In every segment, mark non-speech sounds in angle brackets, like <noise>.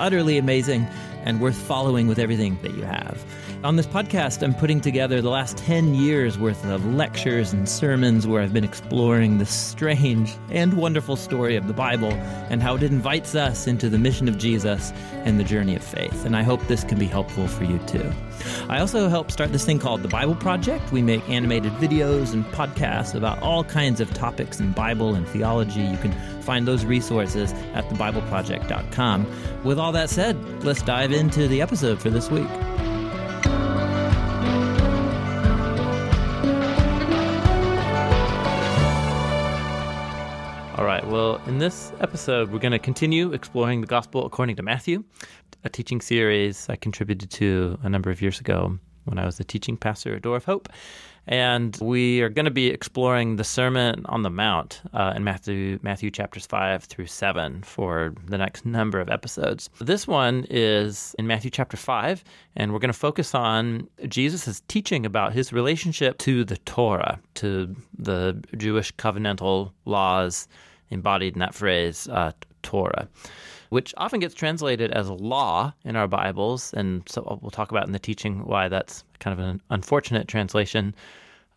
utterly amazing and worth following with everything that you have. On this podcast, I'm putting together the last 10 years worth of lectures and sermons where I've been exploring the strange and wonderful story of the Bible and how it invites us into the mission of Jesus and the journey of faith. And I hope this can be helpful for you too. I also help start this thing called the Bible Project. We make animated videos and podcasts about all kinds of topics in Bible and theology. You can find those resources at thebibleproject.com. With all that said, let's dive into the episode for this week. All right, well, in this episode, we're going to continue exploring the Gospel according to Matthew, a teaching series I contributed to a number of years ago when I was the teaching pastor at Door of Hope. And we are going to be exploring the Sermon on the Mount uh, in Matthew, Matthew chapters 5 through 7 for the next number of episodes. This one is in Matthew chapter 5, and we're going to focus on Jesus' teaching about his relationship to the Torah, to the Jewish covenantal laws embodied in that phrase, uh, Torah, which often gets translated as law in our Bibles. And so we'll talk about in the teaching why that's kind of an unfortunate translation.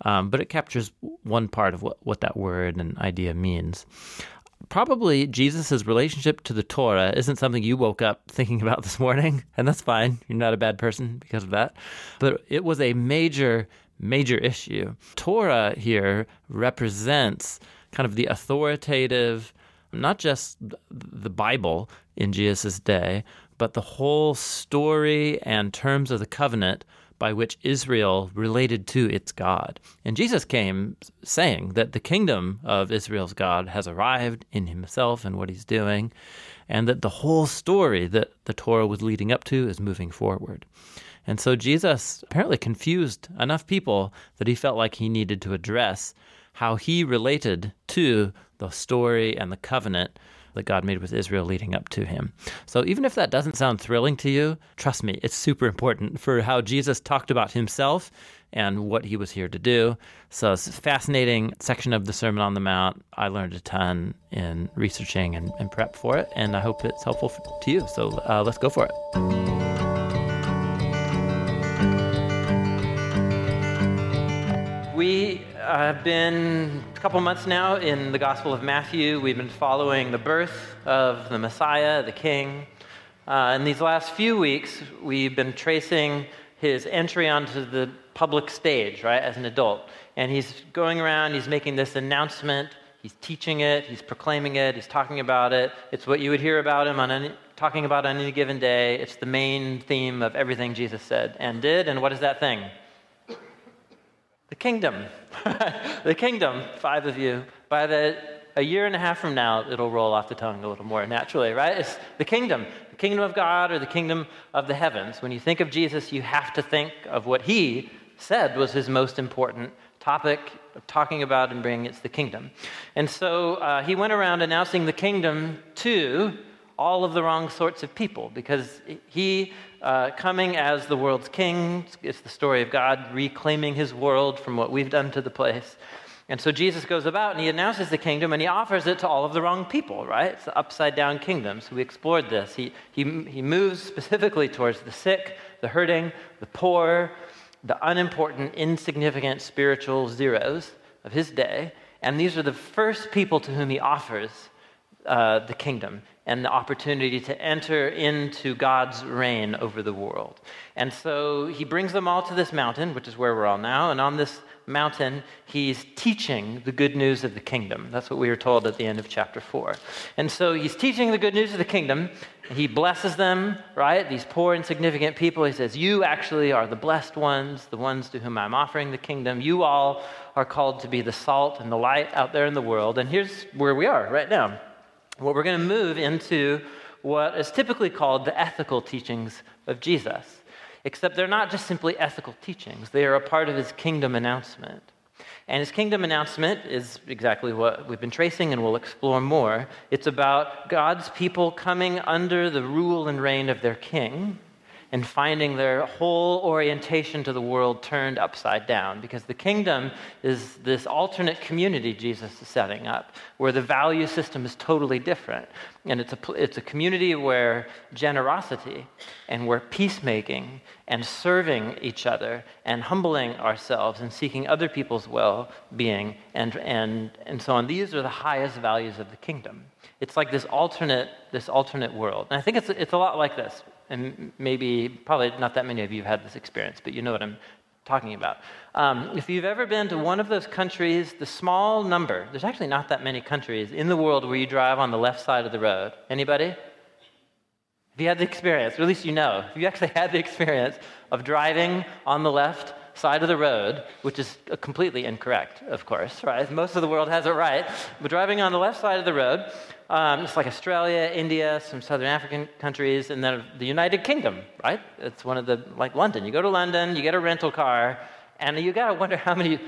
Um, but it captures one part of what, what that word and idea means. Probably Jesus' relationship to the Torah isn't something you woke up thinking about this morning, <laughs> and that's fine. You're not a bad person because of that. But it was a major, major issue. Torah here represents kind of the authoritative, not just the Bible in Jesus' day, but the whole story and terms of the covenant by which Israel related to its God. And Jesus came saying that the kingdom of Israel's God has arrived in himself and what he's doing, and that the whole story that the Torah was leading up to is moving forward. And so Jesus apparently confused enough people that he felt like he needed to address how he related to the story and the covenant that God made with Israel leading up to him. So even if that doesn't sound thrilling to you, trust me, it's super important for how Jesus talked about himself and what he was here to do. So it's a fascinating section of the Sermon on the Mount. I learned a ton in researching and, and prep for it, and I hope it's helpful to you. So uh, let's go for it. Have been a couple months now in the Gospel of Matthew. We've been following the birth of the Messiah, the King. Uh, in these last few weeks, we've been tracing his entry onto the public stage, right, as an adult. And he's going around, he's making this announcement, he's teaching it, he's proclaiming it, he's talking about it. It's what you would hear about him on any, talking about on any given day. It's the main theme of everything Jesus said and did. And what is that thing? The kingdom. <laughs> the kingdom, five of you. By the a year and a half from now, it'll roll off the tongue a little more naturally, right? It's the kingdom, the kingdom of God or the kingdom of the heavens. When you think of Jesus, you have to think of what he said was his most important topic of talking about and bringing. It's the kingdom. And so uh, he went around announcing the kingdom to all of the wrong sorts of people because he, uh, coming as the world's king, it's the story of God reclaiming his world from what we've done to the place. And so Jesus goes about and he announces the kingdom and he offers it to all of the wrong people, right? It's the upside down kingdom. So we explored this. He, he, he moves specifically towards the sick, the hurting, the poor, the unimportant, insignificant spiritual zeros of his day. And these are the first people to whom he offers uh, the kingdom and the opportunity to enter into God's reign over the world. And so he brings them all to this mountain, which is where we're all now. And on this mountain, he's teaching the good news of the kingdom. That's what we were told at the end of chapter 4. And so he's teaching the good news of the kingdom. He blesses them, right? These poor, insignificant people. He says, You actually are the blessed ones, the ones to whom I'm offering the kingdom. You all are called to be the salt and the light out there in the world. And here's where we are right now. Well, we're going to move into what is typically called the ethical teachings of Jesus, except they're not just simply ethical teachings, they are a part of his kingdom announcement. And his kingdom announcement is exactly what we've been tracing and we'll explore more. It's about God's people coming under the rule and reign of their king and finding their whole orientation to the world turned upside down because the kingdom is this alternate community Jesus is setting up where the value system is totally different. And it's a, it's a community where generosity and where peacemaking and serving each other and humbling ourselves and seeking other people's well being and, and, and so on, these are the highest values of the kingdom. It's like this alternate, this alternate world. And I think it's, it's a lot like this. And maybe, probably not that many of you have had this experience, but you know what I'm talking about. Um, if you've ever been to one of those countries, the small number, there's actually not that many countries in the world where you drive on the left side of the road. Anybody? Have you had the experience, or at least you know, if you actually had the experience of driving on the left side of the road, which is completely incorrect, of course, right? Most of the world has it right. But driving on the left side of the road, um, it's like Australia, India, some southern African countries, and then the United Kingdom, right? It's one of the, like London. You go to London, you get a rental car, and you got to wonder how many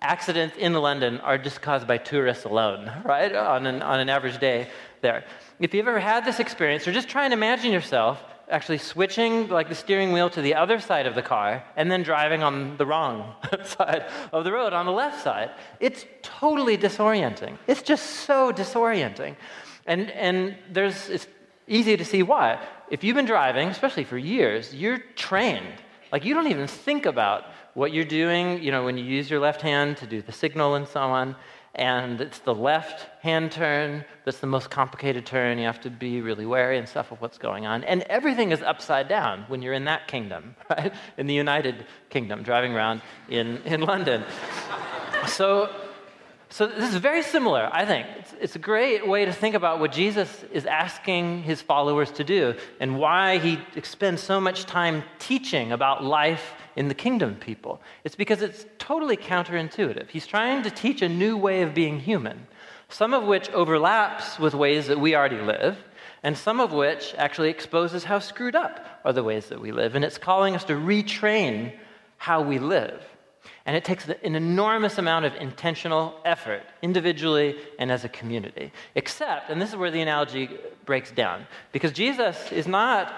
accidents in London are just caused by tourists alone, <laughs> right? On an, on an average day there. If you've ever had this experience, or just try and imagine yourself actually switching like the steering wheel to the other side of the car and then driving on the wrong <laughs> side of the road on the left side it's totally disorienting it's just so disorienting and and there's it's easy to see why if you've been driving especially for years you're trained like you don't even think about what you're doing you know when you use your left hand to do the signal and so on and it's the left hand turn that's the most complicated turn. You have to be really wary and stuff of what's going on. And everything is upside down when you're in that kingdom, <laughs> right? In the United Kingdom, driving around in, in London. so, so this is very similar, I think. It's, it's a great way to think about what Jesus is asking his followers to do and why he spends so much time teaching about life in the kingdom people. It's because it's totally counterintuitive. He's trying to teach a new way of being human, some of which overlaps with ways that we already live, and some of which actually exposes how screwed up are the ways that we live. And it's calling us to retrain how we live. And it takes an enormous amount of intentional effort, individually and as a community. Except, and this is where the analogy breaks down, because Jesus is not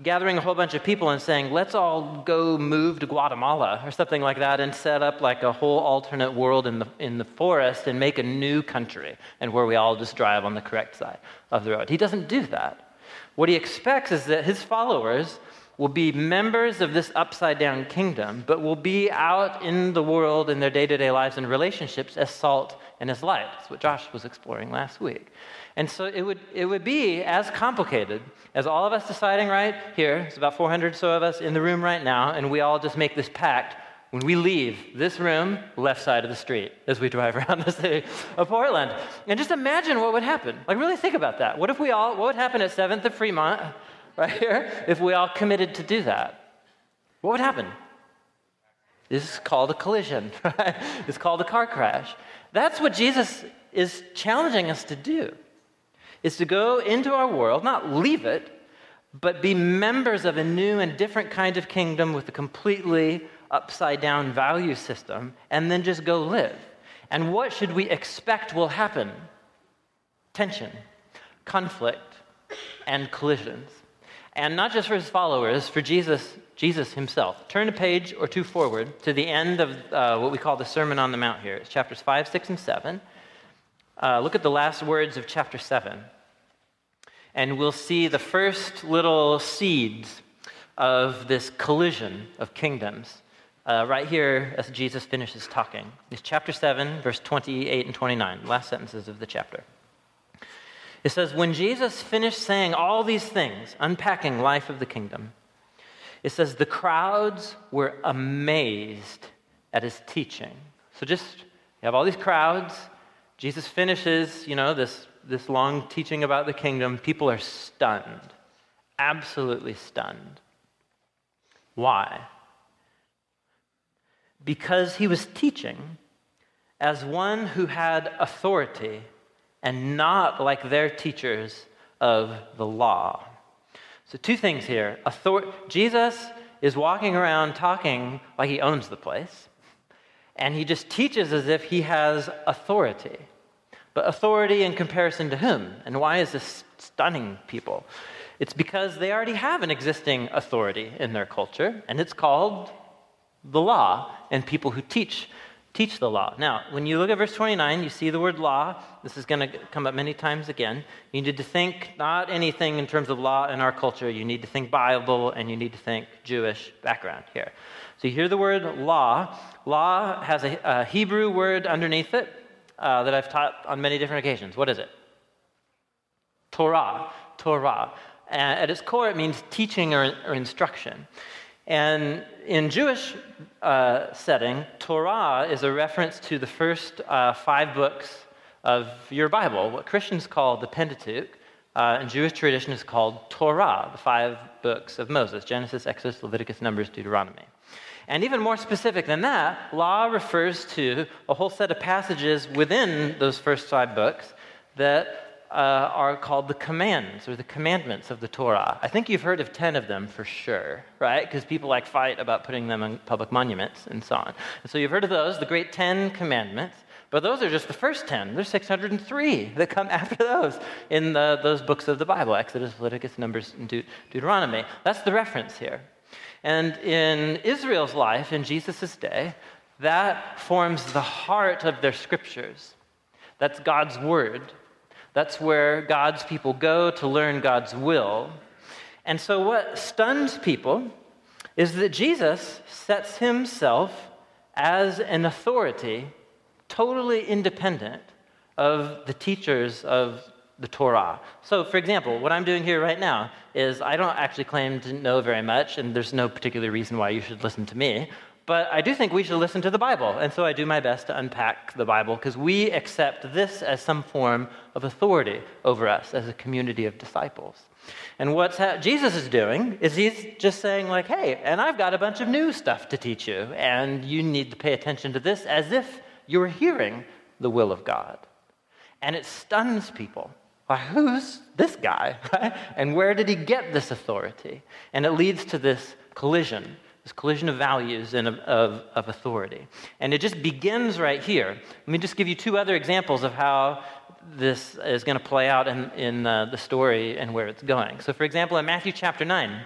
gathering a whole bunch of people and saying, let's all go move to Guatemala or something like that and set up like a whole alternate world in the, in the forest and make a new country and where we all just drive on the correct side of the road. He doesn't do that. What he expects is that his followers will be members of this upside down kingdom, but will be out in the world in their day to day lives and relationships as salt and as light. That's what Josh was exploring last week. And so it would, it would be as complicated as all of us deciding right here, it's about 400 or so of us in the room right now, and we all just make this pact when we leave this room, left side of the street, as we drive <laughs> around the city of Portland. And just imagine what would happen. Like, really think about that. What if we all, what would happen at 7th of Fremont, right here, if we all committed to do that? What would happen? This is called a collision, <laughs> right? It's called a car crash. That's what Jesus is challenging us to do is to go into our world, not leave it, but be members of a new and different kind of kingdom with a completely upside down value system, and then just go live. And what should we expect will happen? Tension, conflict, and collisions. And not just for his followers, for Jesus, Jesus himself. Turn a page or two forward to the end of uh, what we call the Sermon on the Mount here. It's chapters 5, 6, and 7. Uh, look at the last words of chapter 7. And we'll see the first little seeds of this collision of kingdoms uh, right here as Jesus finishes talking. It's chapter 7, verse 28 and 29, last sentences of the chapter. It says, When Jesus finished saying all these things, unpacking life of the kingdom, it says, the crowds were amazed at his teaching. So just, you have all these crowds, Jesus finishes, you know, this, this long teaching about the kingdom. People are stunned, absolutely stunned. Why? Because he was teaching as one who had authority and not like their teachers of the law. So, two things here. Author- Jesus is walking around talking like he owns the place and he just teaches as if he has authority. But authority in comparison to whom? And why is this stunning people? It's because they already have an existing authority in their culture, and it's called the law and people who teach teach the law. Now, when you look at verse 29, you see the word law. This is going to come up many times again. You need to think not anything in terms of law in our culture. You need to think Bible and you need to think Jewish background here. So you hear the word law. Law has a, a Hebrew word underneath it uh, that I've taught on many different occasions. What is it? Torah. Torah. And at its core, it means teaching or, or instruction. And in Jewish uh, setting, Torah is a reference to the first uh, five books of your Bible, what Christians call the Pentateuch. Uh, in Jewish tradition is called Torah, the five books of Moses Genesis, Exodus, Leviticus, Numbers, Deuteronomy. And even more specific than that, law refers to a whole set of passages within those first five books that uh, are called the commands or the commandments of the Torah. I think you've heard of 10 of them for sure, right? Because people like fight about putting them on public monuments and so on. And so you've heard of those, the great 10 commandments. But those are just the first 10. There's 603 that come <laughs> after those in the, those books of the Bible Exodus, Leviticus, Numbers, and De- Deuteronomy. That's the reference here. And in Israel's life, in Jesus' day, that forms the heart of their scriptures. That's God's word. That's where God's people go to learn God's will. And so, what stuns people is that Jesus sets himself as an authority totally independent of the teachers of the Torah. So, for example, what I'm doing here right now is I don't actually claim to know very much, and there's no particular reason why you should listen to me. But I do think we should listen to the Bible. And so I do my best to unpack the Bible because we accept this as some form of authority over us as a community of disciples. And what ha- Jesus is doing is he's just saying, like, hey, and I've got a bunch of new stuff to teach you, and you need to pay attention to this as if you're hearing the will of God. And it stuns people. Like, who's this guy? <laughs> And where did he get this authority? And it leads to this collision this collision of values and of, of, of, authority. And it just begins right here. Let me just give you two other examples of how this is going to play out in, in uh, the story and where it's going. So, for example, in Matthew chapter 9,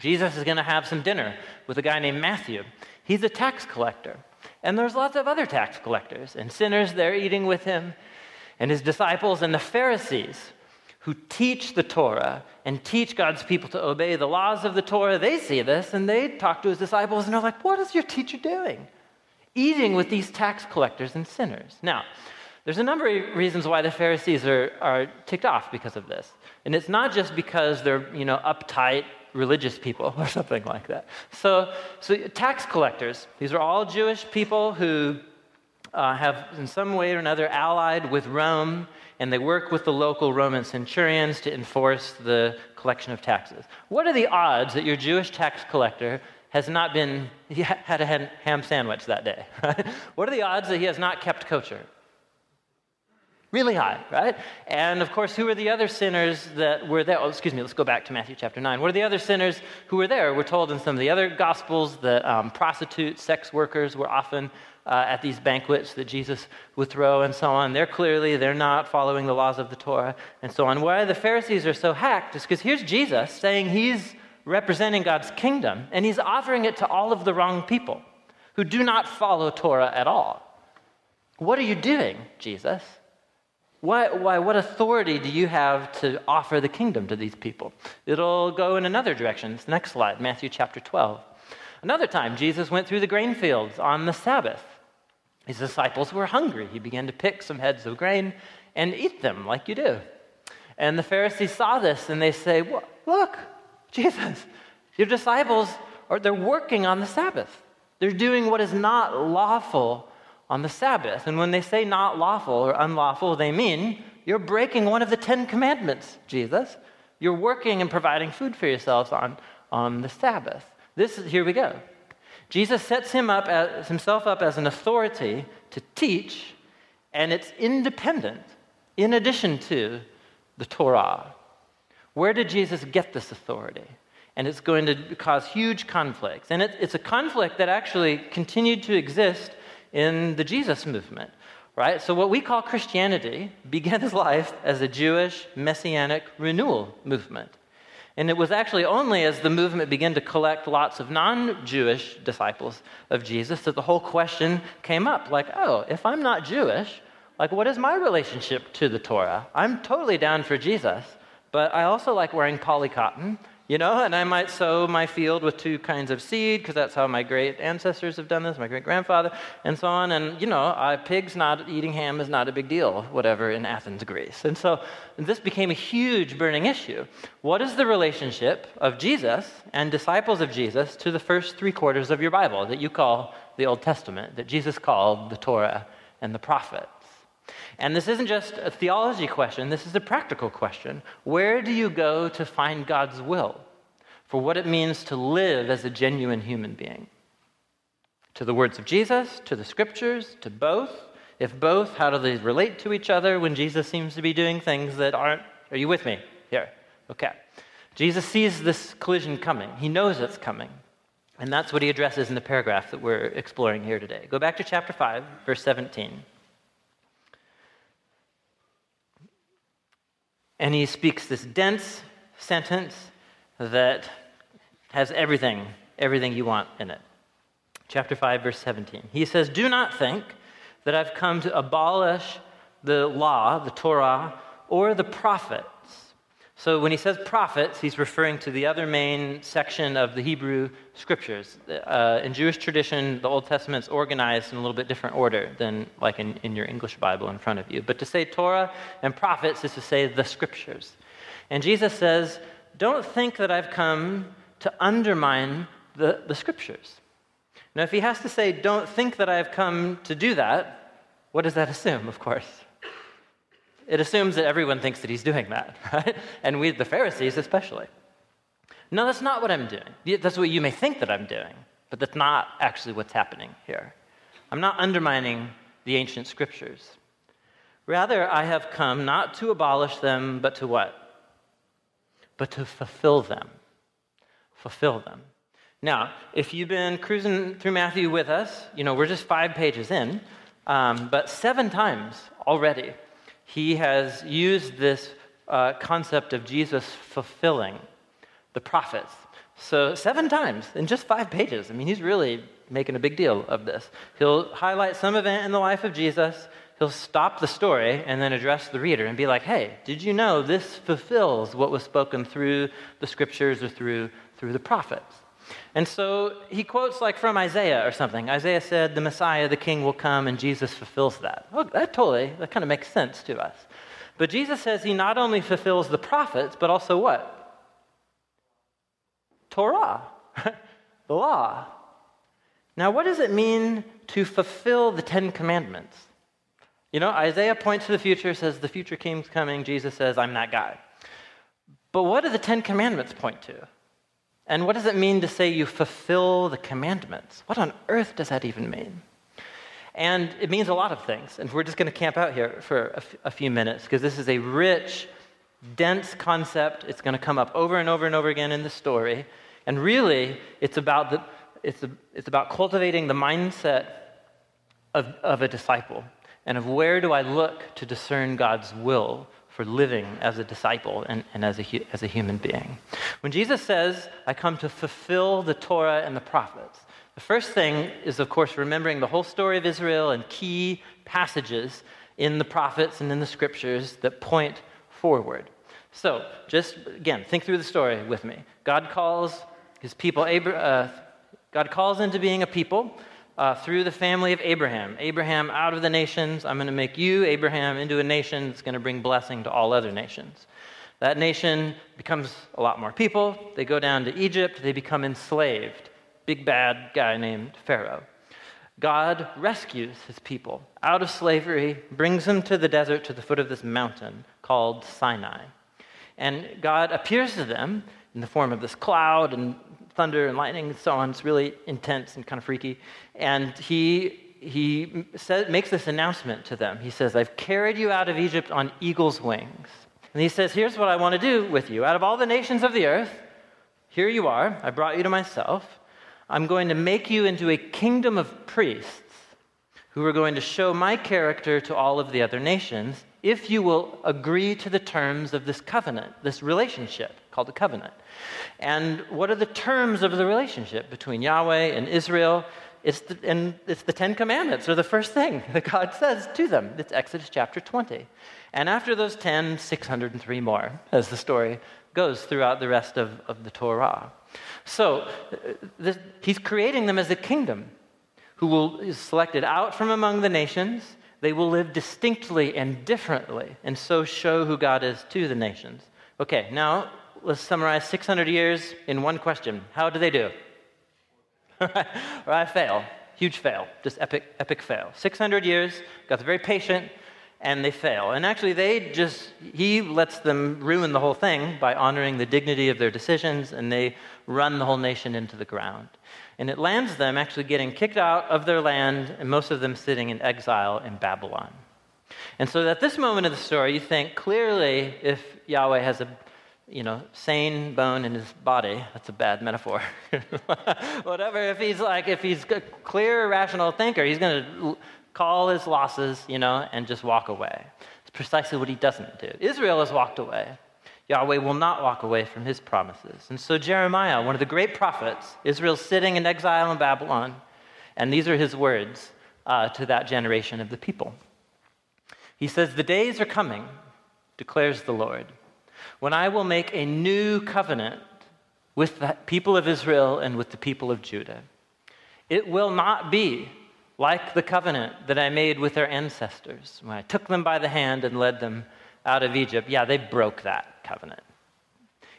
Jesus is going to have some dinner with a guy named Matthew. He's a tax collector. And there's lots of other tax collectors and sinners there eating with him. And his disciples and the Pharisees who teach the Torah and teach God's people to obey the laws of the Torah, they see this and they talk to his disciples and they're like, What is your teacher doing? Eating with these tax collectors and sinners. Now, there's a number of reasons why the Pharisees are, are ticked off because of this. And it's not just because they're, you know, uptight religious people <laughs> or something like that. So, so tax collectors, these are all Jewish people who uh, have in some way or another allied with Rome and they work with the local Roman centurions to enforce the collection of taxes. What are the odds that your Jewish tax collector has not been, <laughs> had a ham sandwich that day? <laughs> Right? What are the odds that he has not kept kosher? Really high, right? And of course, who are the other sinners that were there? Oh, excuse me, let's go back to Matthew chapter 9. What are the other sinners who were there? We're told in some of the other gospels that um, prostitutes, sex workers were often uh, at these banquets that Jesus would throw and so on. They're clearly, they're not following the laws of the Torah and so on. Why the Pharisees are so hacked is because here's Jesus saying he's representing God's kingdom and he's offering it to all of the wrong people who do not follow Torah at all. What are you doing, Jesus? Why, why, what authority do you have to offer the kingdom to these people? It'll go in another direction. It's the next slide, Matthew chapter 12. Another time, Jesus went through the grain fields on the Sabbath. His disciples were hungry. He began to pick some heads of grain and eat them like you do. And the Pharisees saw this and they say, Look, <laughs> Jesus, your disciples are they're working on the Sabbath. They're doing what is not lawful on the Sabbath. And when they say not lawful or unlawful, they mean you're breaking one of the Ten Commandments, Jesus. You're working and providing food for yourselves on, on the Sabbath. This is, here we go. Jesus sets him up as, himself up as an authority to teach, and it's independent in addition to the Torah. Where did Jesus get this authority? And it's going to cause huge conflicts. And it, it's a conflict that actually continued to exist in the Jesus movement, right? So, what we call Christianity began life as a Jewish messianic renewal movement. And it was actually only as the movement began to collect lots of non Jewish disciples of Jesus that the whole question came up like, oh, if I'm not Jewish, like, what is my relationship to the Torah? I'm totally down for Jesus, but I also like wearing poly cotton you know, and I might sow my field with two kinds of seed because that's how my great ancestors have done this, my great grandfather, and so on. And, you know, pigs not eating ham is not a big deal, whatever, in Athens, Greece. And so this became a huge burning issue. What is the relationship of Jesus and disciples of Jesus to the first three quarters of your Bible that you call the Old Testament, that Jesus called the Torah and the prophets? And this isn't just a theology question, this is a practical question. Where do you go to find God's will for what it means to live as a genuine human being? To the words of Jesus, to the scriptures, to both? If both, how do they relate to each other when Jesus seems to be doing things that aren't? Are you with me? Here. Okay. Jesus sees this collision coming, he knows it's coming. And that's what he addresses in the paragraph that we're exploring here today. Go back to chapter 5, verse 17. And he speaks this dense sentence that has everything, everything you want in it. Chapter 5, verse 17. He says, Do not think that I've come to abolish the law, the Torah, or the prophets. So when he says prophets, he's referring to the other main section of the Hebrew scriptures. Uh, in Jewish tradition, the Old Testament's organized in a little bit different order than like in, in your English Bible in front of you. But to say Torah and prophets is to say the scriptures. And Jesus says, Don't think that I've come to undermine the, the scriptures. Now, if he has to say, Don't think that I've come to do that, what does that <laughs> assume, of course? It assumes that everyone thinks that he's doing <laughs> that, right? And we, the Pharisees especially. No, that's not what I'm doing. That's what you may think that I'm doing, but that's not actually what's happening here. I'm not undermining the ancient scriptures. Rather, I have come not to abolish them, but to what? But to fulfill them. Fulfill them. Now, if you've been cruising through Matthew with us, you know, we're just five pages in, um, but seven times already he has used this uh, concept of Jesus fulfilling the prophets. So, seven times in just five pages. I mean, he's really making a big deal of this. He'll highlight some event in the life of Jesus, he'll stop the story, and then address the reader and be like, hey, did you know this fulfills what was spoken through the scriptures or through, through the prophets? And so he quotes like from Isaiah or something. Isaiah said, The Messiah, the King, will come, and Jesus fulfills that. Well, that totally, that kind of makes sense to us. But Jesus says he not only fulfills the prophets, but also what? Torah, <laughs> the law. Now, what does it mean to fulfill the Ten Commandments? You know, Isaiah points to the future, says the future king's coming. Jesus says, I'm that guy. But what do the Ten Commandments point to? And what does it mean to say you fulfill the commandments? What on earth does that even mean? And it means a lot of things. And we're just going to camp out here for a, f- a few minutes because this is a rich, dense concept. It's going to come up over and over and over again in the story. And really, it's about, the, it's, a, it's about cultivating the mindset of, of a disciple and of where do I look to discern God's will for living as a disciple and, and as, a, as a human being. When Jesus says, I come to fulfill the Torah and the prophets, the first thing is, of course, remembering the whole story of Israel and key passages in the prophets and in the scriptures that point forward. So, just again, think through the story with me. God calls his people, uh, God calls into being a people uh, through the family of Abraham. Abraham out of the nations. I'm going to make you, Abraham, into a nation that's going to bring blessing to all other nations. That nation becomes a lot more people. They go down to Egypt. They become enslaved. Big bad guy named Pharaoh. God rescues his people out of slavery, brings them to the desert to the foot of this mountain called Sinai. And God appears to them in the form of this cloud and thunder and lightning and so on. It's really intense and kind of freaky. And he, he says, makes this announcement to them. He says, I've carried you out of Egypt on eagle's wings. And he says, Here's what I want to do with you. Out of all the nations of the earth, here you are. I brought you to myself. I'm going to make you into a kingdom of priests who are going to show my character to all of the other nations if you will agree to the terms of this covenant, this relationship called the covenant. And what are the terms of the relationship between Yahweh and Israel? It's the, and it's the Ten Commandments are the first thing <laughs> that God says to them. It's Exodus chapter 20. And after those 10, 603 more, as the story goes throughout the rest of, of the Torah. So uh, this, he's creating them as a kingdom who will, is selected out from among the nations. They will live distinctly and differently, and so show who God is to the nations. Okay, now let's summarize 600 years in one question. How do they do? <laughs> or I fail. Huge fail. Just epic, epic fail. 600 years, God's very patient, and they fail. And actually, they just, he lets them ruin the whole thing by honoring the dignity of their decisions, and they run the whole nation into the ground. And it lands them actually getting kicked out of their land, and most of them sitting in exile in Babylon. And so at this moment of the story, you think clearly if Yahweh has a you know, sane bone in his body. That's a bad metaphor. <laughs> Whatever. If he's like, if he's a clear, rational thinker, he's going to call his losses, you know, and just walk away. It's precisely what he doesn't do. Israel has walked away. Yahweh will not walk away from his promises. And so, Jeremiah, one of the great prophets, Israel's sitting in exile in Babylon, and these are his words uh, to that generation of the people. He says, The days are coming, declares the Lord when I will make a new covenant with the people of Israel and with the people of Judah. It will not be like the covenant that I made with their ancestors when I took them by the hand and led them out of Egypt. Yeah, they broke that covenant.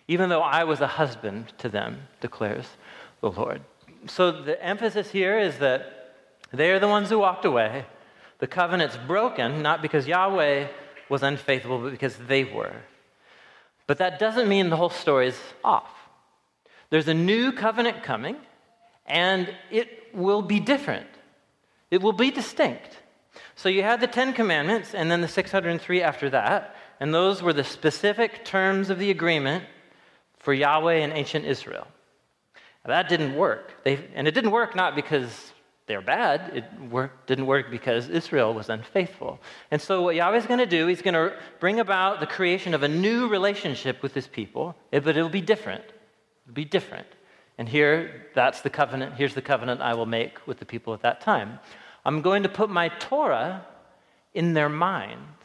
Even though I was a husband to them, declares the Lord. So the emphasis here is that they are the ones who walked away. The covenant's broken, not because Yahweh was unfaithful, but because they were. But that doesn't mean the whole story is off. There's a new covenant coming, and it will be different. It will be distinct. So you had the Ten Commandments, and then the 603 after that, and those were the specific terms of the agreement for Yahweh and ancient Israel. Now, that didn't work. They, and it didn't work not because they're bad. It work, didn't work because Israel was unfaithful. And so, what Yahweh's going to do, he's going to bring about the creation of a new relationship with his people, but it'll be different. It'll be different. And here, that's the covenant. Here's the covenant I will make with the people at that time. I'm going to put my Torah in their minds.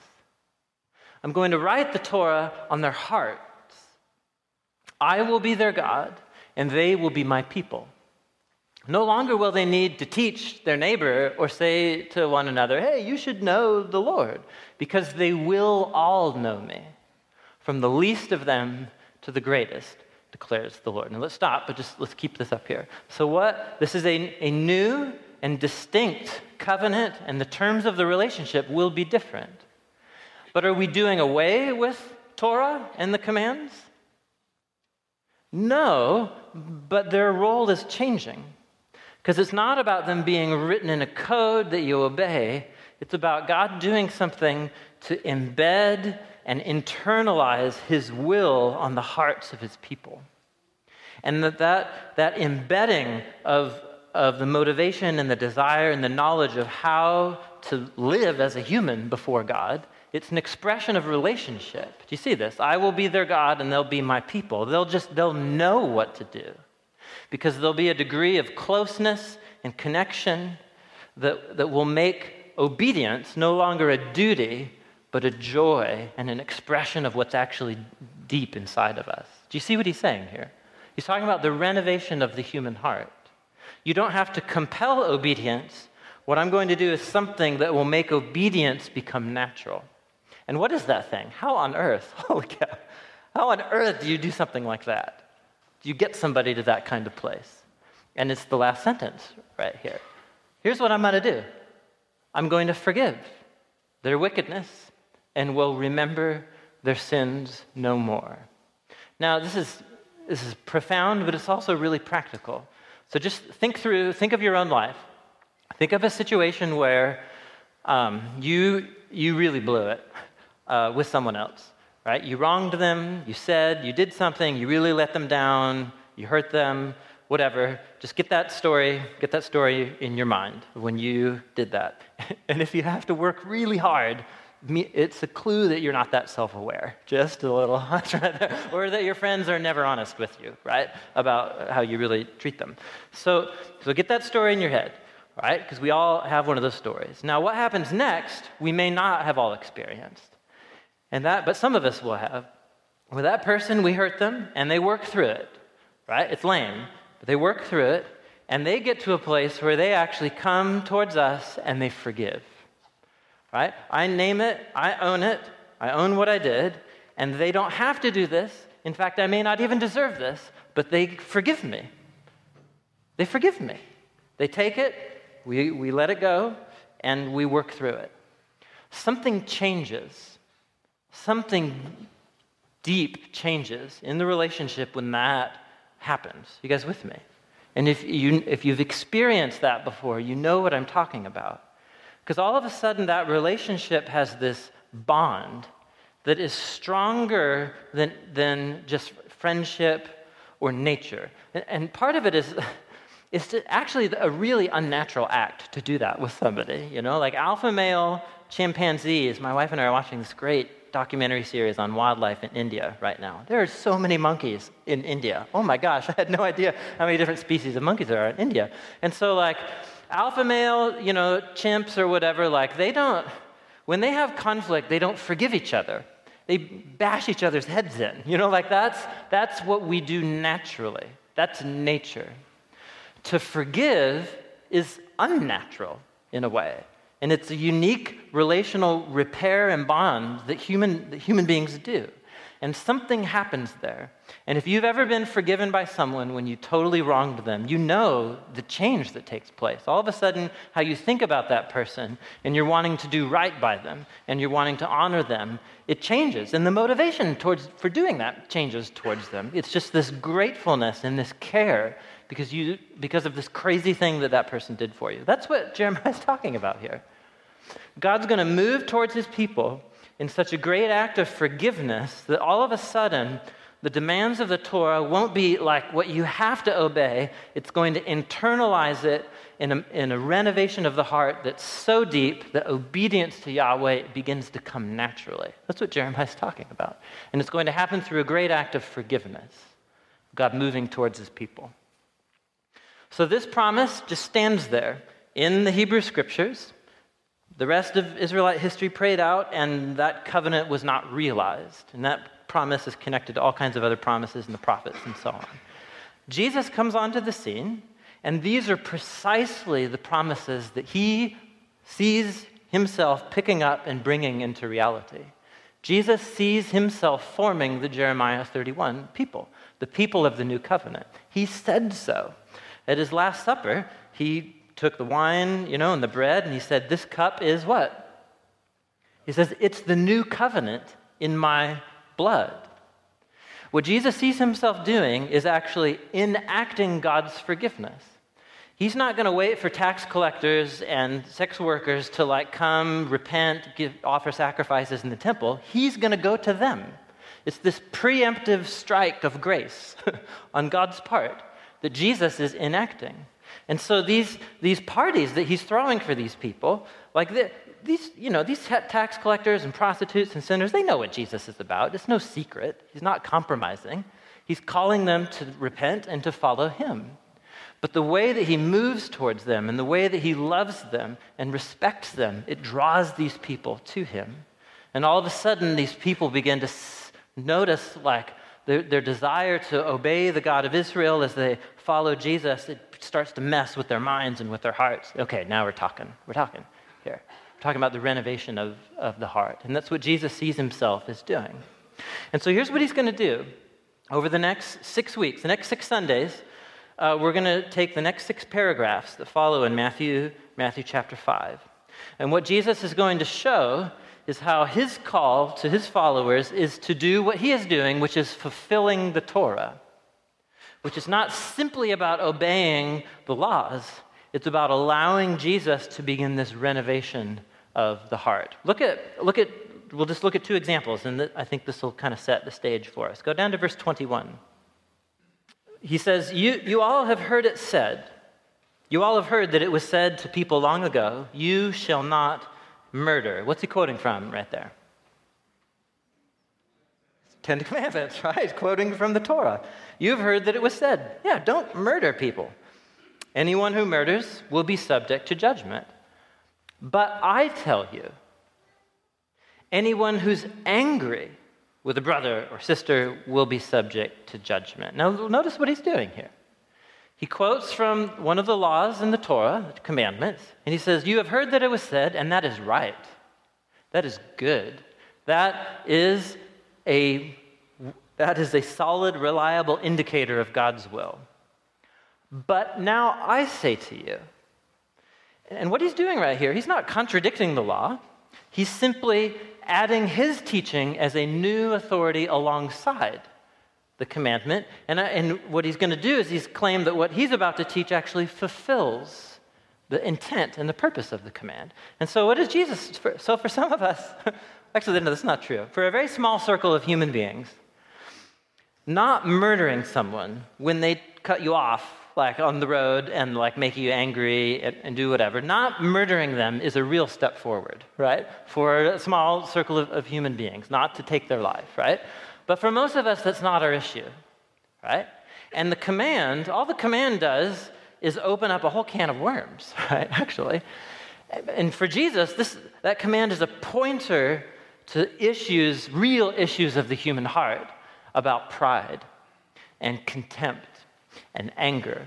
I'm going to write the Torah on their hearts. I will be their God, and they will be my people. No longer will they need to teach their neighbor or say to one another, hey, you should know the Lord, because they will all know me, from the least of them to the greatest, declares the Lord. Now let's stop, but just let's keep this up here. So, what? This is a, a new and distinct covenant, and the terms of the relationship will be different. But are we doing away with Torah and the commands? No, but their role is changing. Because it's not about them being written in a code that you obey, it's about God doing something to embed and internalize His will on the hearts of His people. And that, that, that embedding of, of the motivation and the desire and the knowledge of how to live as a human before God, it's an expression of relationship. Do you see this? I will be their God and they'll be my people. They'll just, they'll know what to do because there'll be a degree of closeness and connection that, that will make obedience no longer a duty, but a joy and an expression of what's actually deep inside of us. Do you see what he's saying here? He's talking about the renovation of the human heart. You don't have to compel obedience. What I'm going to do is something that will make obedience become natural. And what is that thing? How on earth? <laughs> Holy cow. How on earth do you do something like that? You get somebody to that kind of place? And it's the last sentence right here. Here's what I'm going to do I'm going to forgive their wickedness and will remember their sins no more. Now, this is, this is profound, but it's also really practical. So just think through, think of your own life. Think of a situation where um, you, you really blew it uh, with someone else right? You wronged them, you said, you did something, you really let them down, you hurt them, whatever. Just get that story, get that story in your mind when you did that. <laughs> and if you have to work really hard, it's a clue that you're not that self aware. Just a little, <laughs> right there. Or that your friends are never honest with you, right? About how you really treat them. So, so get that story in your head, right? Because we all have one of those stories. Now, what happens next, we may not have all experienced. And that, but some of us will have. With that person, we hurt them and they work through it, right? It's lame, but they work through it and they get to a place where they actually come towards us and they forgive right? I name it, I own it, I own what I did, and they don't have to do this. In fact, I may not even deserve this, but they forgive me. They forgive me. They take it, we, we let it go, and we work through it. Something changes. Something deep changes in the relationship when that happens. You guys with me? And if, you, if you've experienced that before, you know what I'm talking about. Because all of a sudden, that relationship has this bond that is stronger than, than just friendship or nature. And, and part of it is, <laughs> is actually a really unnatural act to do that with somebody. You know, like alpha male chimpanzees. My wife and I are watching this great documentary series on wildlife in India right now. There are so many monkeys in India. Oh my gosh, <laughs> I had no idea how many different species of monkeys there are in India. And so, like, alpha male, you know, chimps or whatever, like they don't, when they have conflict, they don't forgive each other. They bash each other's heads in. You know, like that's, that's what we do naturally. That's nature. To forgive is unnatural in a way. And it's a unique relational repair and bond that human, that human beings do and something happens there. And if you've ever been forgiven by someone when you totally wronged them, you know the change that takes place. All of a sudden, how you think about that person and you're wanting to do right by them and you're wanting to honor them, it changes. And the motivation towards, for doing that changes towards them. It's just this gratefulness and this care because, you, because of this crazy thing that that person did for you. That's what Jeremiah's <laughs> talking about here. God's going to move towards his people in such a great act of forgiveness that all of a sudden the demands of the Torah won't be like what you have to obey. It's going to internalize it in a, in a renovation of the heart that's so deep that obedience to Yahweh begins to come naturally. That's what Jeremiah is talking about. And it's going to happen through a great act of forgiveness, God moving towards his people. So this promise just stands there in the Hebrew scriptures. The rest of Israelite history prayed out, and that covenant was not realized. And that promise is connected to all kinds of other promises in the prophets and so on. Jesus comes onto the scene, and these are precisely the promises that he sees himself picking up and bringing into reality. Jesus sees himself forming the Jeremiah 31 people, the people of the new covenant. He said so. At his Last Supper, he took the wine, you know, and the bread, and he said, This cup is what? He says, It's the new covenant in my blood. What Jesus sees himself doing is actually enacting God's forgiveness. He's not going to wait for tax collectors and sex workers to like come, repent, give, offer sacrifices in the temple. He's going to go to them. It's this preemptive strike of grace <laughs> on God's part that Jesus is enacting. And so these, these parties that he's throwing for these people, like the, these, you know, these tax collectors and prostitutes and sinners, they know what Jesus is about. It's no secret. He's not compromising. He's calling them to repent and to follow him. But the way that he moves towards them and the way that he loves them and respects them, it draws these people to him. And all of a sudden, these people begin to notice, like, their, their desire to obey the God of Israel as they follow Jesus, it starts to mess with their minds and with their hearts. Okay, now we're talking. We're talking here. We're talking about the renovation of, of the heart. And that's what Jesus sees himself as doing. And so here's what he's going to do. Over the next six weeks, the next six Sundays, uh, we're going to take the next six paragraphs that follow in Matthew, Matthew chapter 5. And what Jesus is going to show is how his call to his followers is to do what he is doing, which is fulfilling the Torah which is not simply about obeying the laws, it's about allowing Jesus to begin this renovation of the heart. Look at, look at we'll just look at two examples, and I think this will kind of set the stage for us. Go down to verse 21. He says, You, you all have heard it said, you all have heard that it was said to people long ago, You shall not murder. What's he quoting from right there? Ten <laughs> Commandments, right? Quoting from the Torah. You've heard that it was said, yeah, don't murder people. Anyone who murders will be subject to judgment. But I tell you, anyone who's angry with a brother or sister will be subject to judgment. Now, notice what he's doing here. He quotes from one of the laws in the Torah, the commandments, and he says, You have heard that it was said, and that is right. That is good. That is a, that is a solid, reliable indicator of God's will. But now I say to you, and what he's doing right here, he's not contradicting the law. He's simply adding his teaching as a new authority alongside the commandment. And, and what he's going to do is he's claimed that what he's about to teach actually fulfills the intent and the purpose of the command. And so, what is Jesus? For, so, for some of us, <laughs> actually, no, that's not true. For a very small circle of human beings, not murdering someone when they cut you off like on the road and like make you angry and, and, do whatever. Not murdering them is a real step forward, right? For a small circle of, of human beings, not to take their life, right? But for most of us, that's not our issue, right? And the command, all the command does is open up a whole can of worms, <laughs> right? Actually. And for Jesus, this, that command is a pointer to issues, real issues of the human heart about pride and contempt and anger.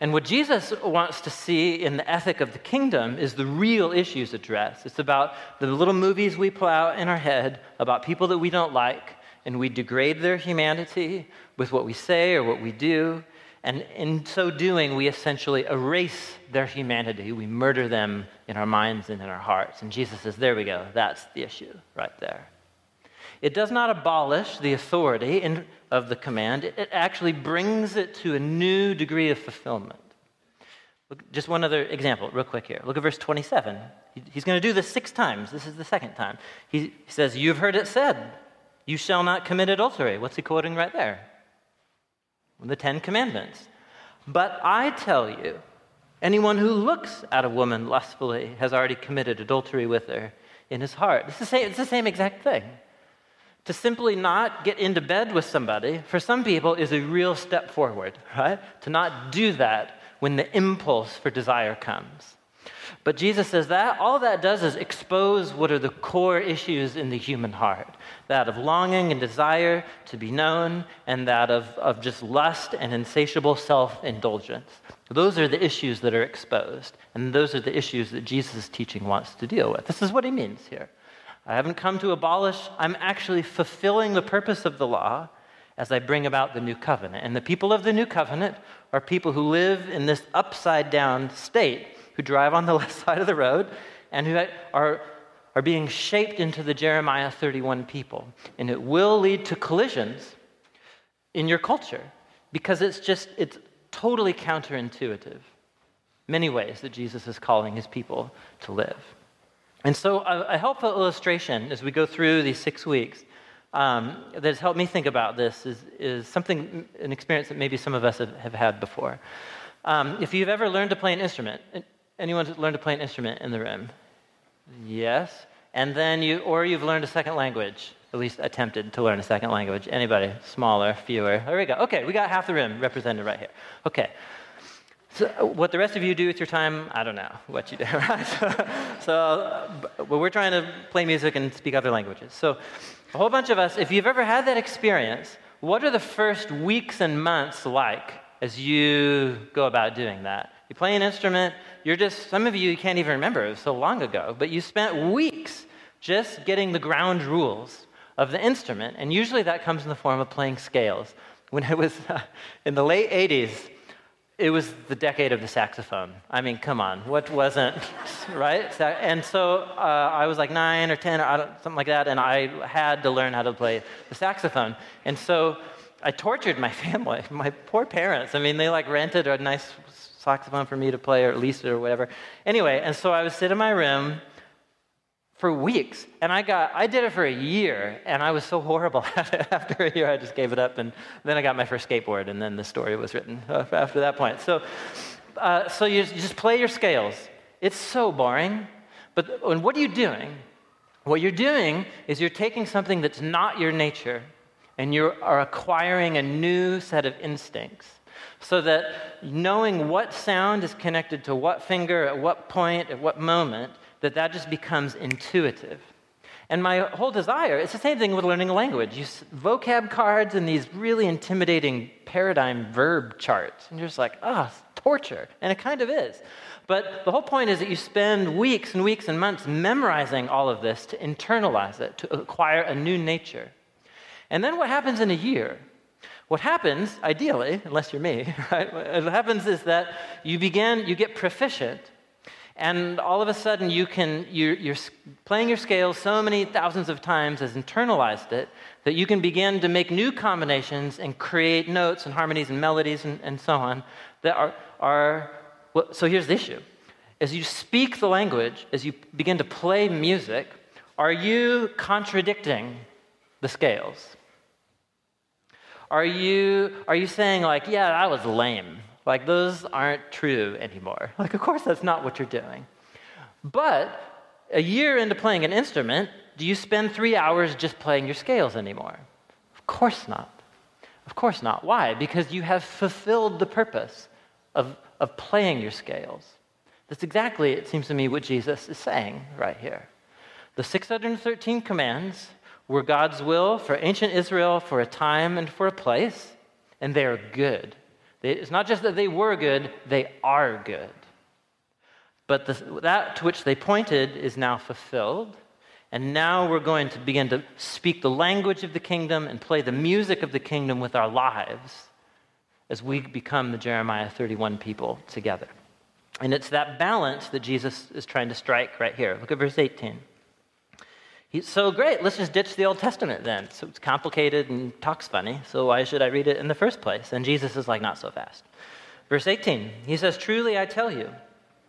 And what Jesus wants to see in the ethic of the kingdom is the real issues addressed. It's about the little movies we pull out in our head about people that we don't like, and we degrade their humanity with what we say or what we do. And in so doing, we essentially erase their humanity. We murder them in our minds and in our hearts. And Jesus says, there we go. That's the issue right there. It does not abolish the authority in, of the command, it actually brings it to a new degree of fulfillment. Look, just one other example, real quick here. Look at verse 27. He, he's going to do this six times. This is the second time. He, he says, You've heard it said, you shall not commit adultery. What's he quoting right there? The Ten Commandments. But I tell you, anyone who looks at a woman lustfully has already committed adultery with her in his heart. It's the same, it's the same exact thing. To simply not get into bed with somebody, for some people, is a real step forward, right? To not do that when the impulse for desire comes. But Jesus says that all that does is expose what are the core issues in the human heart that of longing and desire to be known, and that of, of just lust and insatiable self indulgence. Those are the issues that are exposed, and those are the issues that Jesus' teaching wants to deal with. This is what he means here. I haven't come to abolish, I'm actually fulfilling the purpose of the law as I bring about the new covenant. And the people of the new covenant are people who live in this upside down state who drive on the <laughs> left side of the road and who are, are being shaped into the Jeremiah 31 people. And it will lead to collisions in your culture because it's just, it's totally counterintuitive. Many ways that Jesus is calling his people to live. And so, a, a helpful illustration as we go through these six weeks um, that has helped me think about this is, is something, an experience that maybe some of us have, have had before. Um, if you've ever learned to play an instrument, Anyone learned to play an instrument in the room? Yes. And then you, or you've learned a second language, at least attempted to learn a second language. Anybody? Smaller, fewer. Oh, there we go. Okay, we got half the room represented right here. Okay. So what the rest of you do with your time, I don't know what you do, <laughs> right? so, but we're trying to play music and speak other languages. So, a whole bunch of us, if you've ever had that experience, what are the first weeks and months like as you go about doing that? You play an instrument, you're just, some of you, you can't even remember, it was so long ago, but you spent weeks just getting the ground rules of the instrument, and usually that comes in the form of playing scales. When it was <laughs> uh, in the late 80s, it was the decade of the saxophone. I mean, come on, what wasn't, <laughs> right? And so uh, I was like nine or 10 or something like that, and I had to learn how to play the saxophone. And so I tortured my <laughs> family, my poor parents. I mean, they like rented a nice saxophone for me to play, or at least or whatever. Anyway, and so I would sit in my room for weeks, and I got I did it for a year, and I was so horrible <laughs> at it. After a year, I just gave it up, and then I got my first skateboard, and then the story was written <laughs> after that point. So, uh, so you, you just play your scales. It's so boring. But and what are you doing? What you're doing is you're taking something that's not your nature and you are acquiring a new set of instincts so that knowing what sound is connected to what finger at what point at what moment that that just becomes intuitive. And my whole desire it's the same thing with learning a language. You vocab cards and these really intimidating paradigm verb charts. And you're just like ah oh, torture. And it kind of is. But the whole point is that you spend weeks and weeks and months memorizing all of this to internalize it to acquire a new nature. And then what happens in a year what happens, ideally, unless you're me, <laughs> right, what happens is that you begin, you get proficient, and all of a sudden you can, you're, you're playing your scales so many thousands of times, has internalized it, that you can begin to make new combinations and create notes and harmonies and melodies and, and so on that are, are well, so here's the issue. As you speak the language, as you begin to play music, are you contradicting the scales? Are you, are you saying, like, yeah, that was lame? Like, those aren't true anymore. <laughs> Like, of course, that's not what you're doing. But a year into playing an instrument, do you spend three hours just playing your scales anymore? Of course not. Of course not. Why? Because you have fulfilled the purpose of, of playing your scales. That's exactly, it seems to me, what Jesus is saying right here. The 613 commands were God's will for ancient Israel for a time and for a place, and they are good. It's not just that they were good, they are good. But the, that to which they pointed is now fulfilled. And now we're going to begin to speak the language of the kingdom and play the music of the kingdom with our lives as we become the Jeremiah 31 people together. And it's that balance that Jesus is trying to strike right here. Look at verse 18. He's so great, let's just ditch the Old Testament then. So it's complicated and talks funny, so why should I read it in the first place? And Jesus is like, not so fast. Verse 18, he says, Truly I tell you,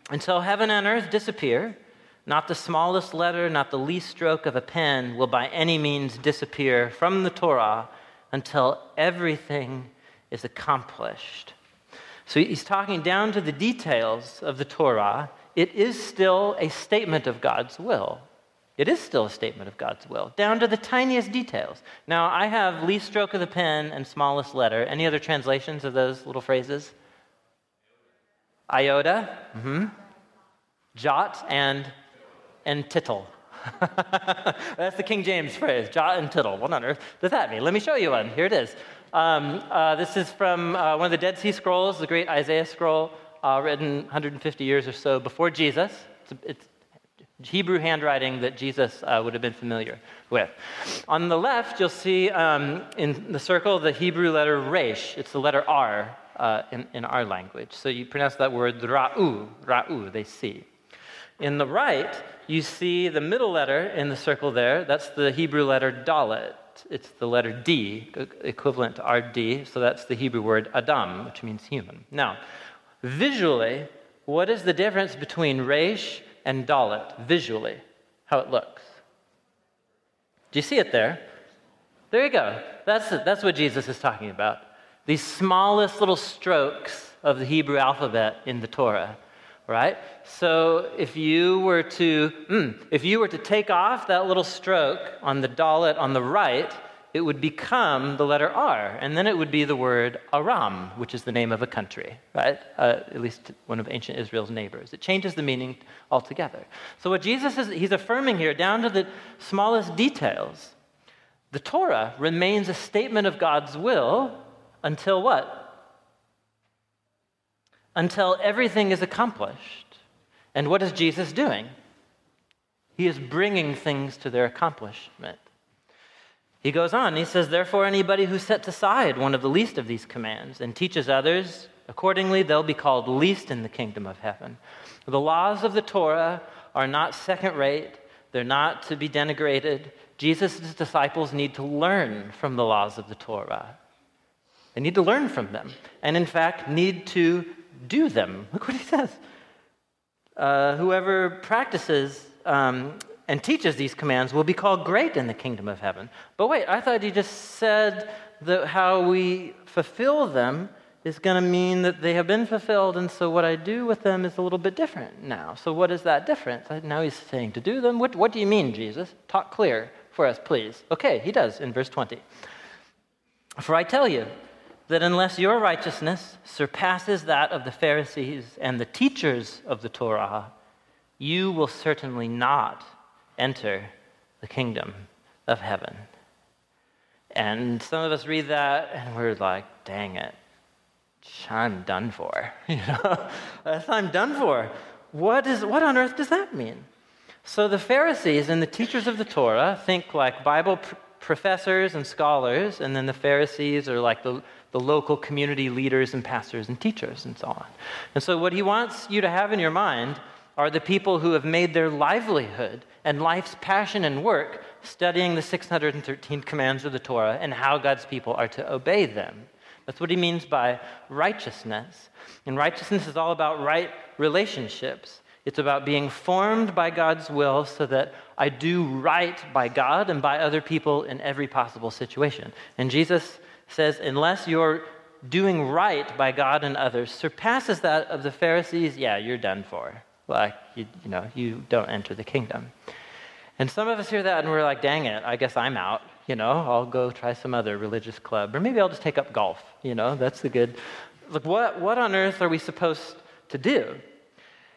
until heaven and earth disappear, not the smallest letter, not the least stroke of a pen will by any means disappear from the Torah until everything is accomplished. So he's talking down to the details of the Torah. It is still a statement of God's will. It is still a statement of God's will, down to the tiniest details. Now, I have least stroke of the pen and smallest letter. Any other translations of those little phrases? Iota, mm-hmm. jot, and, and tittle. <laughs> That's the King James phrase, jot and tittle. What on earth does that mean? Let me show you one. Here it is. Um, uh, this is from uh, one of the Dead Sea Scrolls, the great Isaiah scroll, uh, written 150 years or so before Jesus. It's, it's Hebrew handwriting that Jesus uh, would have been familiar with. On the left, you'll see um, in the circle the Hebrew letter resh. It's the letter R uh, in, in, our language. So you pronounce that word ra'u, ra'u, they see. In the right, you see the middle letter in the circle there. That's the Hebrew letter dalet. It's the letter D, equivalent to RD. So that's the Hebrew word Adam, which means human. Now, visually, what is the difference between resh and Dalet visually, how it looks. Do you see it there? There you go. That's, that's what Jesus is talking about. These smallest little strokes of the Hebrew alphabet in the Torah, right? So if you were to, mm, if you were to take off that little stroke on the Dalet on the right, it would become the letter R, and then it would be the word Aram, which is the name of a country, right? Uh, at least one of ancient Israel's neighbors. It changes the meaning altogether. So, what Jesus is, he's affirming here, down to the smallest details, the Torah remains a statement of God's will until what? Until everything is accomplished. And what is Jesus doing? He is bringing things to their accomplishment. He goes on, he says, Therefore, anybody who sets aside one of the least of these commands and teaches others, accordingly, they'll be called least in the kingdom of heaven. The laws of the Torah are not second rate, they're not to be denigrated. Jesus' disciples need to learn from the laws of the Torah. They need to learn from them, and in fact, need to do them. <laughs> Look what he says. Uh, whoever practices um, and teaches these commands will be called great in the kingdom of heaven. But wait, I thought he just said that how we fulfill them is going to mean that they have been fulfilled, and so what I do with them is a little bit different now. So, what is that difference? Now he's saying to do them. What, what do you mean, Jesus? Talk clear for us, please. Okay, he does in verse 20. For I tell you that unless your righteousness surpasses that of the Pharisees and the teachers of the Torah, you will certainly not enter the kingdom of heaven. And some of us read that and we're like, dang it, I'm done for. <laughs> You know, I'm done for. What, is, what on earth does that mean? So the Pharisees and the teachers of the Torah think like Bible pr- professors and scholars, and then the Pharisees are like the, the local community leaders and pastors and teachers and so on. And so what he wants you to have in your mind are the people who have made their livelihood and life's passion and work studying the 613 commands of the Torah and how God's people are to obey them. That's what he means by righteousness. And righteousness is all about right relationships. It's about being formed by God's will so that I do right by God and by other people in every possible situation. And Jesus says, unless you're doing right by God and others surpasses that of the Pharisees, yeah, you're done for. Like, you, you know, you don't enter the kingdom. And some of us hear that and we're like, dang it, I guess I'm out. You know, I'll go try some other religious club. Or maybe I'll just take up golf. You know, that's the good. Like, what, what on earth are we supposed to do?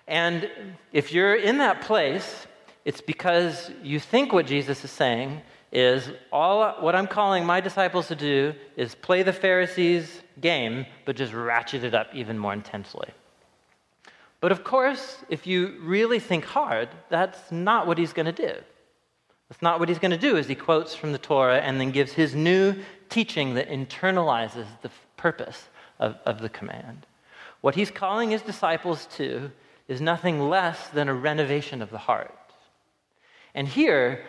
And if you're in that place, it's because you think what Jesus is saying is all what I'm calling my disciples to do is play the Pharisees' game, but just ratchet it up even more intensely. But of course, if you really think hard, that's not what he's going to do. That's not what he's going to do, as he quotes from the Torah and then gives his new teaching that internalizes the purpose of, of the command. What he's calling his disciples to is nothing less than a renovation of the heart. And here,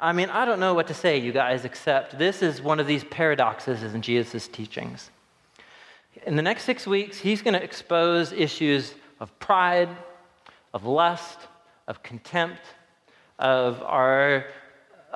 I mean, I don't know what to say, you guys, except this is one of these paradoxes in Jesus' teachings. In the next six weeks, he's going to expose issues of pride, of lust, of contempt, of our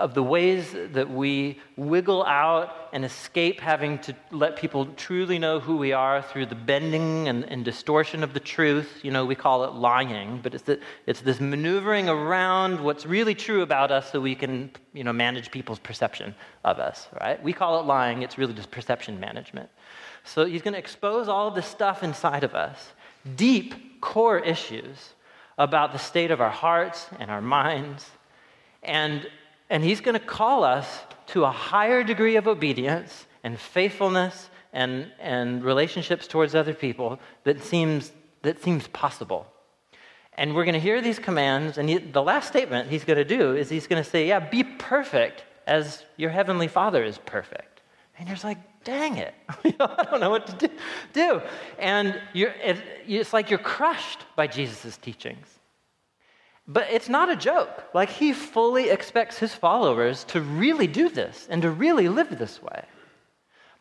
of the ways that we wiggle out and escape having to let people truly know who we are through the bending and, and distortion of the truth. You know, we call it lying, but it's, the, it's this maneuvering around what's really true about us so we can, you know, manage people's perception of us, right? We call it lying, it's really just perception management. So he's going to expose all of this stuff inside of us, deep core issues about the state of our hearts and our minds. And, and he's going to call us to a higher degree of obedience and faithfulness and, and relationships towards other people that seems, that seems possible. And we're going to hear these commands, and he, the last statement he's going to do is he's going to say, Yeah, be perfect as your heavenly Father is perfect. And you're like, dang it, <laughs> I don't know what to do. do. And it, it's like you're crushed by Jesus' teachings. But it's not a joke. Like, he fully expects his followers to really do this and to really live this way.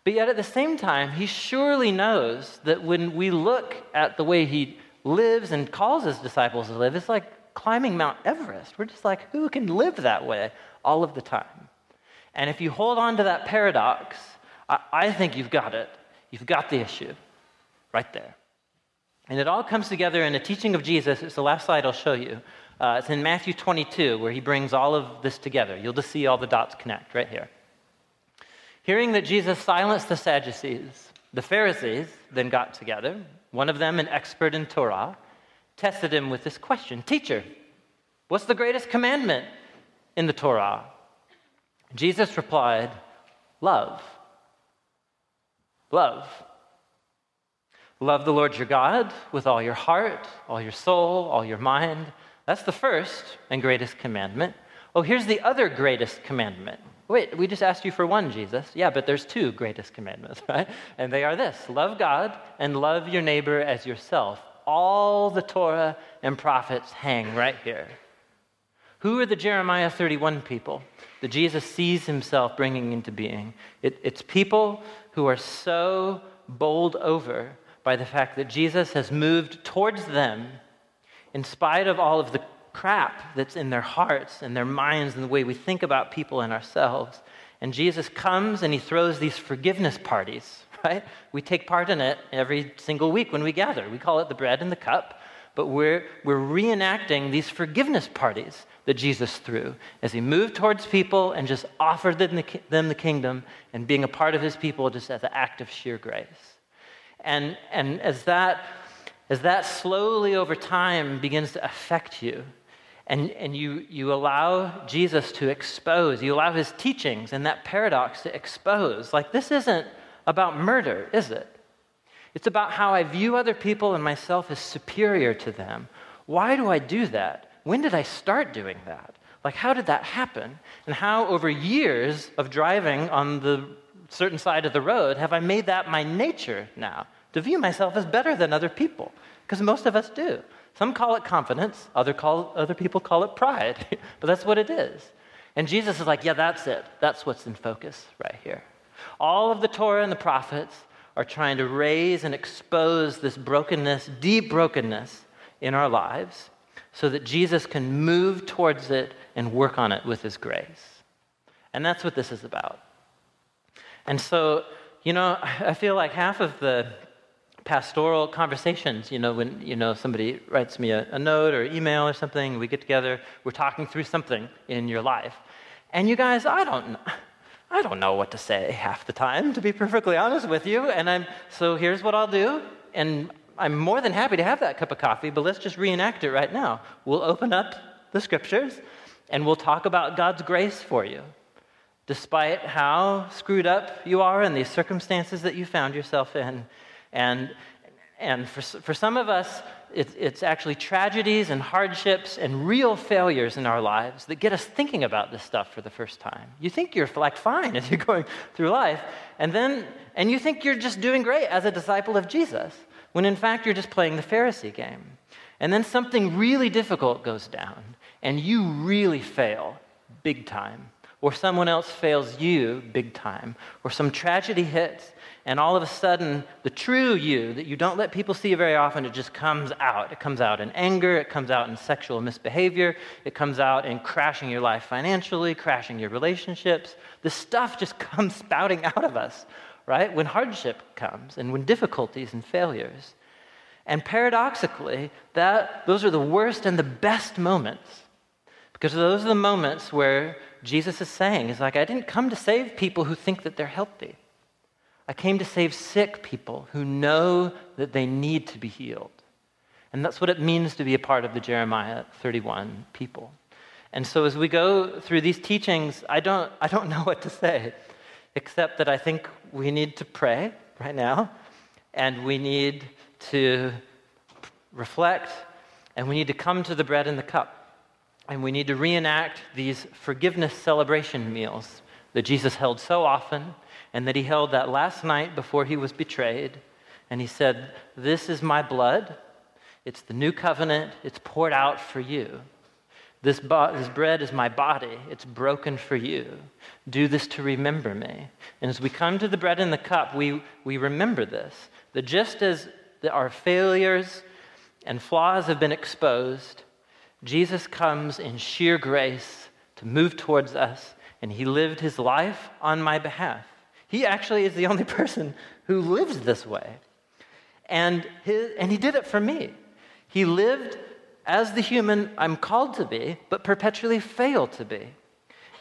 But yet, at the same time, he surely knows that when we look at the way he lives and calls his disciples to live, it's like climbing Mount Everest. We're just like, who can live that way all of the time? And if you hold on to that paradox, I, I think you've got it. You've got the issue right there. And it all comes together in a teaching of Jesus. It's the last slide I'll show you. Uh, it's in Matthew 22 where he brings all of this together. You'll just see all the dots connect right here. Hearing that Jesus silenced the Sadducees, the Pharisees then got together. One of them, an expert in Torah, tested him with this question Teacher, what's the greatest commandment in the Torah? Jesus replied, Love. Love. Love the Lord your God with all your heart, all your soul, all your mind. That's the first and greatest commandment. Oh, here's the other greatest commandment. Wait, we just asked you for one, Jesus. Yeah, but there's two greatest commandments, <laughs> right? And they are this love God and love your neighbor as yourself. All the Torah and prophets hang right here. Who are the Jeremiah 31 people that Jesus sees himself bringing into being? It, it's people who are so bowled over by the fact that Jesus has moved towards them in spite of all of the crap that's in their hearts and their minds and the way we think about people and ourselves. And Jesus comes and he throws these forgiveness parties, <laughs> right? We take part in it every single week when we gather. We call it the bread and the cup, but we're, we're reenacting these forgiveness parties that Jesus threw as he moved towards people and just offered them the, them the kingdom and being a part of his people just as an act of sheer grace. And, and as, that, as that slowly over time begins to affect you, and, and you, you allow Jesus to expose, you allow his teachings and that paradox to expose. Like, this isn't about murder, is it? It's about how I view other people and myself as superior to them. Why do I do that? When did I start doing that? Like, how did that happen? And how, over years of driving on the certain side of the road, have I made that my nature now to view myself as better than other people? Because most of us do. Some call it confidence, other, call, other people call it pride, <laughs> but that's what it is. And Jesus is like, yeah, that's it. That's what's in focus right here. All of the Torah and the prophets are trying to raise and expose this brokenness, deep brokenness in our lives, so that Jesus can move towards it and work on it with his grace. And that's what this is about. And so, you know, I feel like half of the pastoral conversations, you know, when, you know, somebody writes me a, a note or email or something, we get together, we're talking through something in your life. And you guys, I don't know. I don't know what to say half the time, to be perfectly honest with you. And I'm so here's what I'll do. And I'm more than happy to have that cup of coffee, but let's just reenact it right now. We'll open up the scriptures and we'll talk about God's grace for you. Despite how screwed up you are and these circumstances that you found yourself in, and, and for, for some of us, it's, it's actually tragedies and hardships and real failures in our lives that get us thinking about this stuff for the first time. You think you're like fine <laughs> as you're going through life, and then and you think you're just doing great as a disciple of Jesus, when in fact you're just playing the Pharisee game. And then something really difficult goes down, and you really fail big time. Or someone else fails you big time, or some tragedy hits, and all of a sudden, the true you that you don't let people see very often, it just comes out. It comes out in anger, it comes out in sexual misbehavior, it comes out in crashing your life financially, crashing your relationships. The stuff just <laughs> comes spouting out of us, right? When hardship comes and when difficulties and failures. And paradoxically, that, those are the worst and the best moments. Because those are the moments where Jesus is saying, He's like, I didn't come to save people who think that they're healthy. I came to save sick people who know that they need to be healed. And that's what it means to be a part of the Jeremiah 31 people. And so as we go through these teachings, I don't, I don't know what to say, except that I think we need to pray right now, and we need to reflect, and we need to come to the bread and the cup, and we need to reenact these forgiveness celebration meals that Jesus held so often and that he held that last night before he was betrayed. And he said, This is my blood. It's the new covenant. It's poured out for you. This, bo- this bread is my body. It's broken for you. Do this to remember me. And as we come to the bread and the cup, we, we remember this that just as the, our failures and flaws have been exposed, Jesus comes in sheer grace to move towards us, and he lived his life on my behalf. He actually is the only <laughs> person who lives this way. And, his, and he did it for me. He lived as the human I'm called to be, but perpetually failed to be.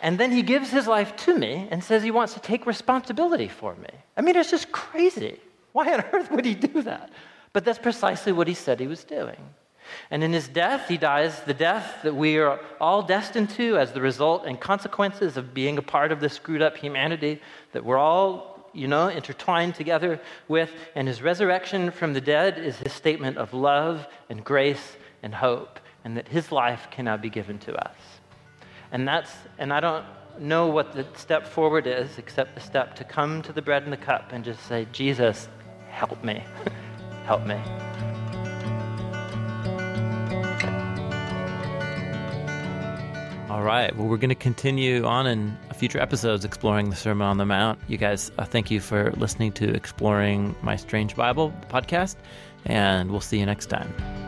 And then he gives his life to me and says he wants to take responsibility for me. I mean, it's just crazy. Why on <laughs> earth would he do that? But that's precisely what he said he was doing. And in his death, he dies the death that we are all destined to as the result and consequences of being a part of this screwed up humanity that we're all, you know, intertwined together with. And his resurrection from the dead is his statement of love and grace and hope, and that his life can now be given to us. And that's, and I don't know what the step forward is except the step to come to the bread and the cup and just say, Jesus, help me. <laughs> help me. All right. Well, we're going to continue on in future episodes exploring the Sermon on the Mount. You guys, uh, thank you for listening to Exploring My Strange Bible podcast, and we'll see you next time.